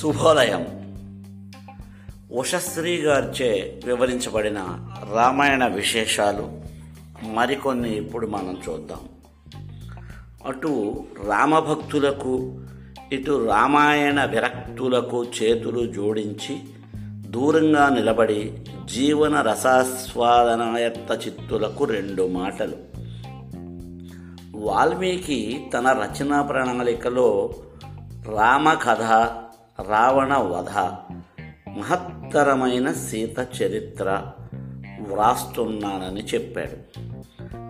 శుభోదయం. ఉషశ్రీ గారిచే వివరించబడిన రామాయణ విశేషాలు మరికొన్ని ఇప్పుడు మనం చూద్దాం. అటు రామభక్తులకు ఇటు రామాయణ విరక్తులకు చేతులు జోడించి దూరంగా నిలబడి జీవన రసాస్వాదనాయత్త చిత్తులకు రెండు మాటలు. వాల్మీకి తన రచనా ప్రణాళికలో రామకథ రావణ వధ మహత్తరమైన సీత చరిత్ర వ్రాస్తున్నానని చెప్పాడు.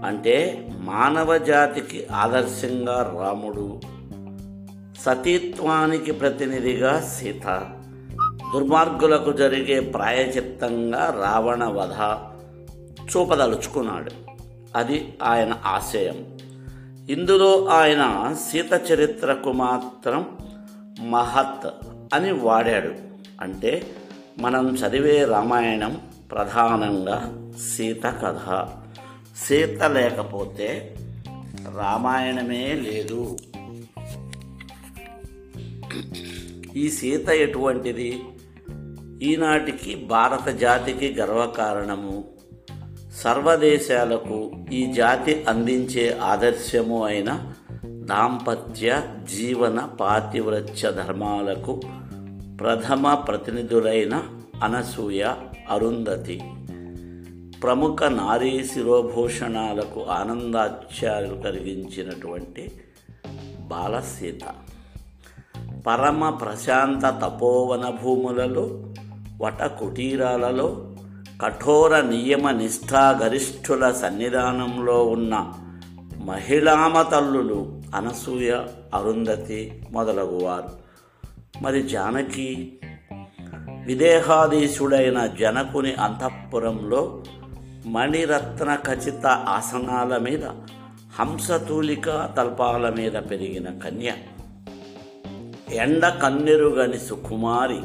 అంటే మానవ జాతికి ఆదర్శంగా రాముడు సతీత్వానికి ప్రతినిధిగా సీత దుర్మార్గులకు జరిగే ప్రాయచిత్తంగా రావణ వధ చూపదలుచుకున్నాడు. అది ఆయన ఆశయం. ఇందులో ఆయన సీత చరిత్రకు మాత్రం మహత్ అని వాడాడు. అంటే మనం చదివే రామాయణం ప్రధానంగా సీత కథ. సీత లేకపోతే రామాయణమే లేదు. ఈ సీత ఎటువంటిది? ఈనాటికి భారత జాతికి గర్వకారణము. సర్వదేశాలకు ఈ జాతి అందించే ఆదర్శము అయిన దాంపత్య జీవన పాతివ్రత్య ధర్మాలకు ప్రథమ ప్రతినిధులైన అనసూయ అరుంధతి. ప్రముఖ నారీ శిరోభూషణాలకు ఆనందాత్యాలు కలిగించినటువంటి బాలసీత. పరమ ప్రశాంత తపోవన భూములలో వట కుటీరాలలో కఠోర నియమ నిష్ఠా గరిష్ఠుల సన్నిధానంలో ఉన్న మహిళామతల్లులు అనసూయ అరుంధతి మొదలగువారు. మరి జానకి విదేహాధీశుడైన జనకుని అంతఃపురంలో మణిరత్న ఖచ్చిత ఆసనాల మీద హంసతూలిక తల్పాల మీద పెరిగిన కన్య ఎండ కన్నెరుగని సుకుమారి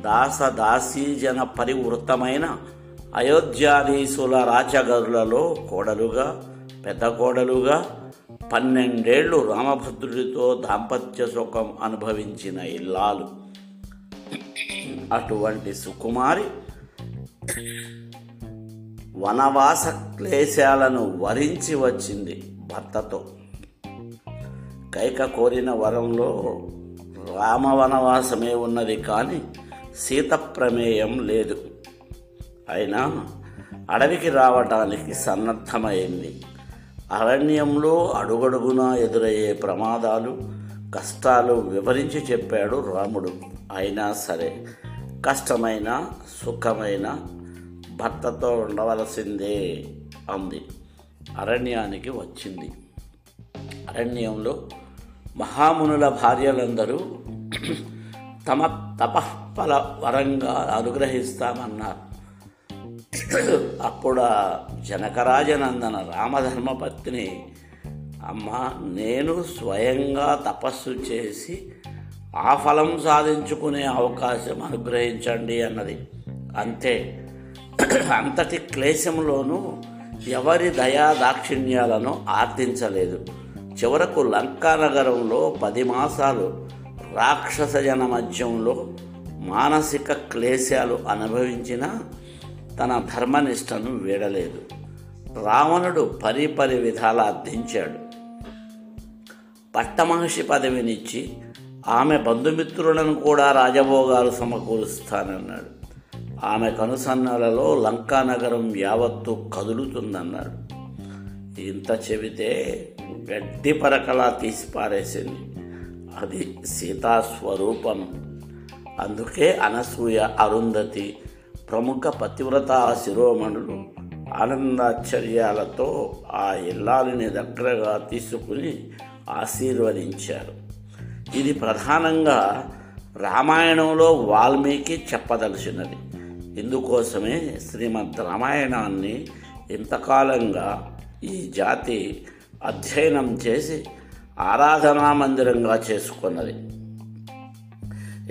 దాస జన పరివృతమైన అయోధ్యాధీశుల రాచగరులలో కోడలుగా పెద్ద కోడలుగా పన్నెండేళ్ళు రామభద్రుడితో దాంపత్య సుఖం అనుభవించిన ఇల్లాలు అటువంటి సుకుమారి వనవాస క్లేశాలను వరించి వచ్చింది భర్తతో. కైక కోరిన వరంలో రామ వనవాసమే ఉన్నది కానీ సీత ప్రమేయం లేదు. అయినా అడవికి రావటానికి సన్నద్ధమైంది. అరణ్యంలో అడుగడుగునా ఎదురయ్యే ప్రమాదాలు కష్టాలు వివరించి చెప్పాడు రాముడు. అయినా సరే కష్టమైన సుఖమైన భర్తతో ఉండవలసిందే అంది. అరణ్యానికి వచ్చింది. అరణ్యంలో మహామునుల భార్యలందరూ తమ తపఫల వరంగా అనుగ్రహిస్తామన్నారు. అప్పుడు జనకరాజనందన రామధర్మపత్ని అమ్మ నేను స్వయంగా తపస్సు చేసి ఆ ఫలం సాధించుకునే అవకాశం అనుగ్రహించండి అన్నది. అంతే. అంతటి క్లేశంలోనూ ఎవరి దయా దాక్షిణ్యాలను ఆర్థించలేదు చివరకు లంకానగరంలో పది మాసాలు రాక్షస జన మధ్యంలో మానసిక క్లేశాలు అనుభవించిన తన ధర్మనిష్టను వీడలేదు. రావణుడు పరిపరి విధాల అర్థించాడు. పట్టమహర్షి పదవినిచ్చి ఆమె బంధుమిత్రులను కూడా రాజభోగాలు సమకూరుస్తానన్నాడు. ఆమె కనుసన్నలలో లంకా నగరం యావత్తు కదులుతుందన్నాడు. ఇంత చెబితే గడ్డి పరకలా తీసిపారేసింది. అది సీతాస్వరూపం. అందుకే అనసూయ అరుంధతి ప్రముఖ పతివ్రత శిరోమణులు. ఆనందాశ్చర్యాలతో ఆ ఇల్లాలని దగ్గరగా తీసుకుని ఆశీర్వదించారు. ఇది ప్రధానంగా రామాయణంలో వాల్మీకి చెప్పదలిచినది. ఇందుకోసమే శ్రీమద్ రామాయణాన్ని ఇంతకాలంగా ఈ జాతి అధ్యయనం చేసి ఆరాధనా మందిరంగా చేసుకున్నది.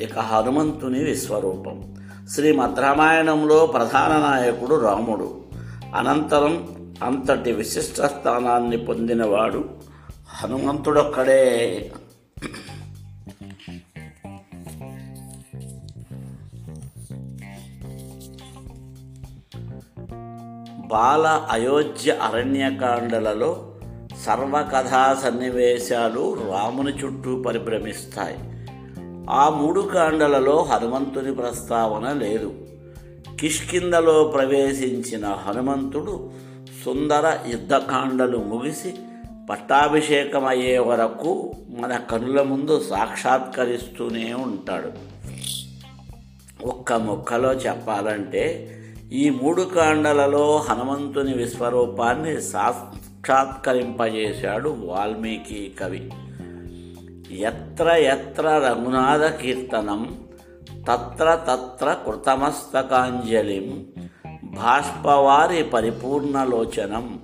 ఇక హనుమంతుని విశ్వరూపం. శ్రీమద్ రామాయణంలో ప్రధాన నాయకుడు రాముడు. అనంతరం అంతటి విశిష్ట స్థానాన్ని పొందినవాడు హనుమంతుడొక్కడే. బాల అయోధ్య అరణ్యకాండలలో సర్వకథా సన్నివేశాలు రాముని చుట్టూ పరిభ్రమిస్తాయి. ఆ మూడు కాండలలో హనుమంతుని ప్రస్తావన లేదు. కిష్కిందలో ప్రవేశించిన హనుమంతుడు సుందర యుద్ధకాండలు ముగిసి పట్టాభిషేకమయ్యే వరకు మన కనుల ముందు సాక్షాత్కరిస్తూనే ఉంటాడు. ఒక్క ముక్కలో చెప్పాలంటే ఈ మూడు కాండలలో హనుమంతుని విశ్వరూపాన్ని సాక్షాత్కరింపజేశాడు వాల్మీకి కవి. ఎత్ర ఎత్ర రఘునాథ కీర్తనం తత్ర తత్ర కృతమస్తకాంజలిం. బాష్పవారి పరిపూర్ణలోచనం.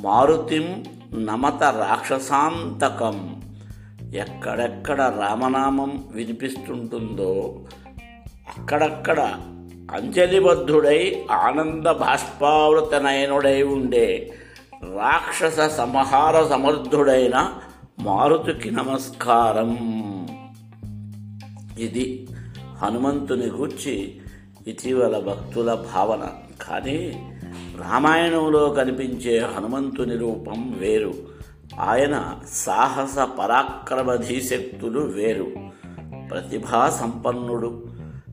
మారుతిం నమత రాక్షసాంతకం. ఎక్కడెక్కడ రామనామం వినిపిస్తుంటుందో అక్కడక్కడ అంజలిబద్ధుడై ఆనంద భాష్పావృతనయనుడై ఉండే రాక్షస సంహార సమర్థుడైన మారుతికి నమస్కారం. ఇది హనుమంతుని గూర్చి ఇటీవల భక్తుల భావన. కానీ రామాయణంలో కనిపించే హనుమంతుని రూపం వేరు. ఆయన సాహస పరాక్రమధీశక్తులు వేరు. ప్రతిభా సంపన్నుడు.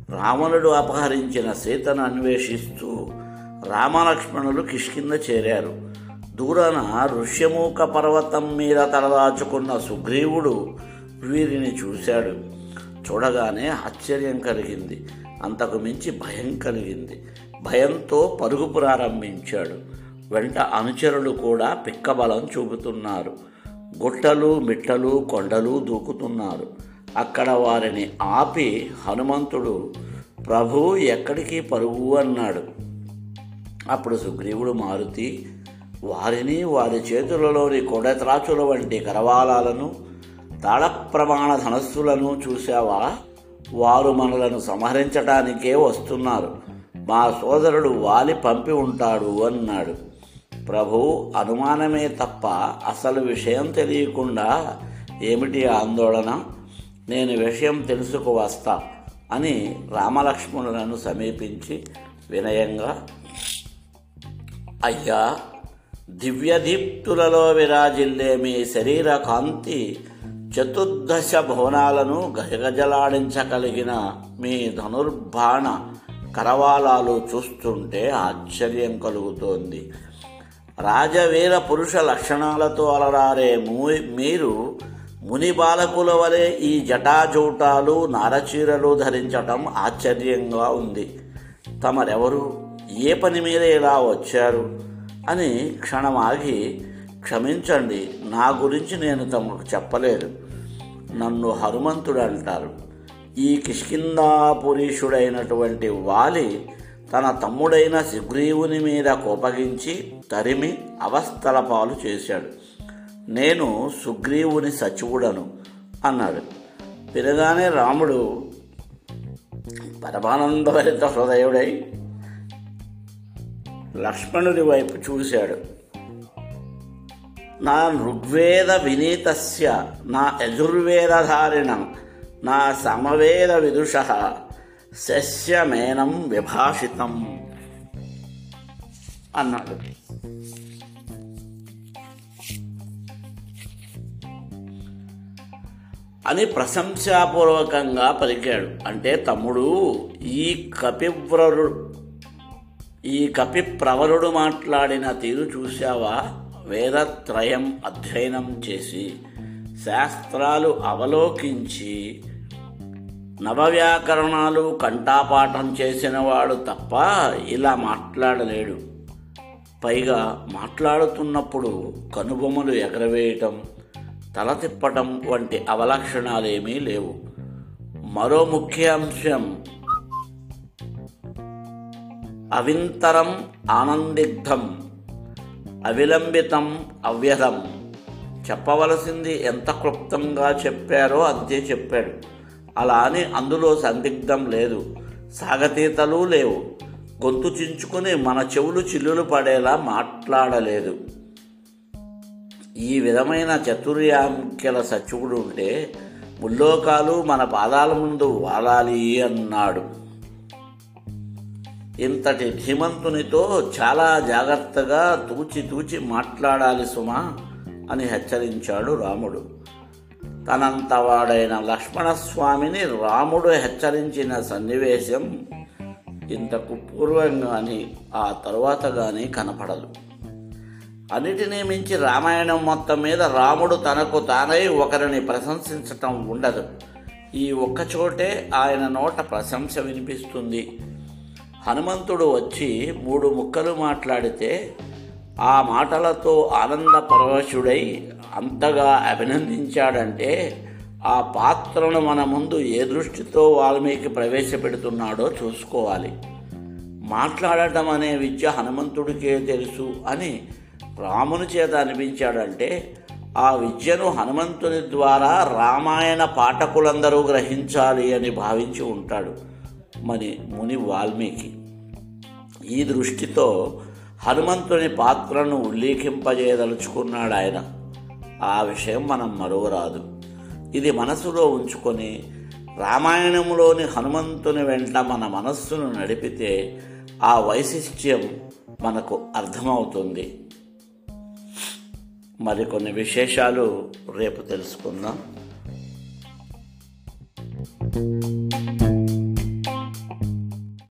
రావణుడు అపహరించిన సీతను అన్వేషిస్తూ రామలక్ష్మణులు కిష్కింద చేరారు. దూరాన ఋష్యమూక పర్వతం మీద తలదాచుకున్న సుగ్రీవుడు వీరిని చూశాడు. చూడగానే ఆశ్చర్యం కలిగింది. అంతకు మించి భయం కలిగింది. భయంతో పరుగు ప్రారంభించాడు. వెంట అనుచరులు కూడా పిక్కబలం చూపుతున్నారు. గుట్టలు మిట్టలు కొండలు దూకుతున్నారు. అక్కడ వారిని ఆపి హనుమంతుడు ప్రభు ఎక్కడికి పరుగు అన్నాడు. అప్పుడు సుగ్రీవుడు మారుతి వారిని వారి చేతులలోని కొడత్రాచుల వంటి కరవాలాలను తాళప్రమాణ ధనస్సులను చూశావా? వారు మనలను సంహరించటానికే వస్తున్నారు. మా సోదరుడు వాలి పంపి ఉంటాడు అన్నాడు. ప్రభు అనుమానమే తప్ప అసలు విషయం తెలియకుండా ఏమిటి ఆందోళన? నేను విషయం తెలుసుకువస్తా అని రామలక్ష్మణులను సమీపించి వినయంగా అయ్యా దివ్యదీప్తులలో విరాజిల్లే మీ శరీర కాంతి చతుర్దశ భువనాలను గజగజలాడించగలిగిన మీ ధనుర్బాణ కరవాలాలు చూస్తుంటే ఆశ్చర్యం కలుగుతోంది. రాజవీర పురుష లక్షణాలతో అలరారే మీరు ముని బాలకుల వలె ఈ జటాజూటాలు నారచీరలు ధరించటం ఆశ్చర్యంగా ఉంది. తమరెవరు? ఏ పని మీద ఇలా వచ్చారు? అని క్షణమాగి క్షమించండి నా గురించి నేను తమకు చెప్పలేదు. నన్ను హనుమంతుడు అంటారు ఈ కిష్కిందాపురీషుడైనటువంటి వాలి తన తమ్ముడైన సుగ్రీవుని మీద కోపగించి తరిమి అవస్థల పాలు చేశాడు. నేను సుగ్రీవుని సచివుడను అన్నాడు. పెరగానే రాముడు పరమానందభరిత హృదయుడై లక్ష్మణుడి వైపు చూశాడు. నా ఋగ్వేద వినీతస్య నా యజుర్వేదధారిణం నా సమవేద విదుష శస్యమేనం విభాషితం అన్నాడు. అని ప్రశంసాపూర్వకంగా పలికాడు. అంటే తమ్ముడు ఈ కపివ్రరుడు ఈ కపిప్రవరుడు మాట్లాడిన తీరు చూశావా? వేదత్రయం అధ్యయనం చేసి శాస్త్రాలు అవలోకించి నవవ్యాకరణాలు కంఠాపాఠం చేసినవాడు తప్ప ఇలా మాట్లాడలేడు. పైగా మాట్లాడుతున్నప్పుడు కనుబొమ్మలు ఎగరవేయటం తల తిప్పటం వంటి అవలక్షణాలేమీ లేవు. మరో ముఖ్య అంశం అవింతరం ఆనందిగ్ధం. అవిలంబితం అవ్యధం. చెప్పవలసింది ఎంత క్లుప్తంగా చెప్పారో అంతే చెప్పాడు. అలా అని అందులో సందిగ్ధం లేదు. సాగతీతలు లేవు. గొంతు చించుకుని మన చెవులు చిల్లులు పడేలా మాట్లాడలేదు. ఈ విధమైన చతుర్యాంకెల సచివుడు ఉంటే ముల్లోకాలు మన పాదాల ముందు వాలాలి అన్నాడు. ఇంతటి ధీమంతునితో చాలా జాగ్రత్తగా తూచి తూచి మాట్లాడాలి సుమా అని హెచ్చరించాడు రాముడు. తనంతవాడైన లక్ష్మణస్వామిని రాముడు హెచ్చరించిన సన్నివేశం ఇంతకు పూర్వం కానీ ఆ తరువాత కానీ కనపడదు. అన్నిటినీ మించి రామాయణం మొత్తం మీద రాముడు తనకు తానై ఒకరిని ప్రశంసించటం ఉండదు. ఈ ఒక్కచోటే ఆయన నోట ప్రశంస వినిపిస్తుంది. హనుమంతుడు వచ్చి మూడు ముక్కలు మాట్లాడితే ఆ మాటలతో ఆనంద పరవశుడై అంతగా అభినందించాడంటే ఆ పాత్రను మన ముందు ఏ దృష్టితో వాల్మీకి ప్రవేశపెడుతున్నాడో చూసుకోవాలి. మాట్లాడటం అనే విద్య హనుమంతుడికే తెలుసు అని రాముని చేత అనిపించాడంటే ఆ విద్యను హనుమంతుని ద్వారా రామాయణ పాఠకులందరూ గ్రహించాలి అని భావించి ఉంటాడు. మరి ముని వాల్మీకి. ఈ దృష్టితో హనుమంతుని పాత్రను ఉల్లేఖింపజేయదలుచుకున్నాడు ఆయన. ఆ విషయం మనం మరువరాదు. ఇది మనసులో ఉంచుకొని రామాయణంలోని హనుమంతుని వెంట మన మనస్సును నడిపితే ఆ వైశిష్ట్యం మనకు అర్థమవుతుంది. మరికొన్ని విశేషాలు రేపు తెలుసుకుందాం.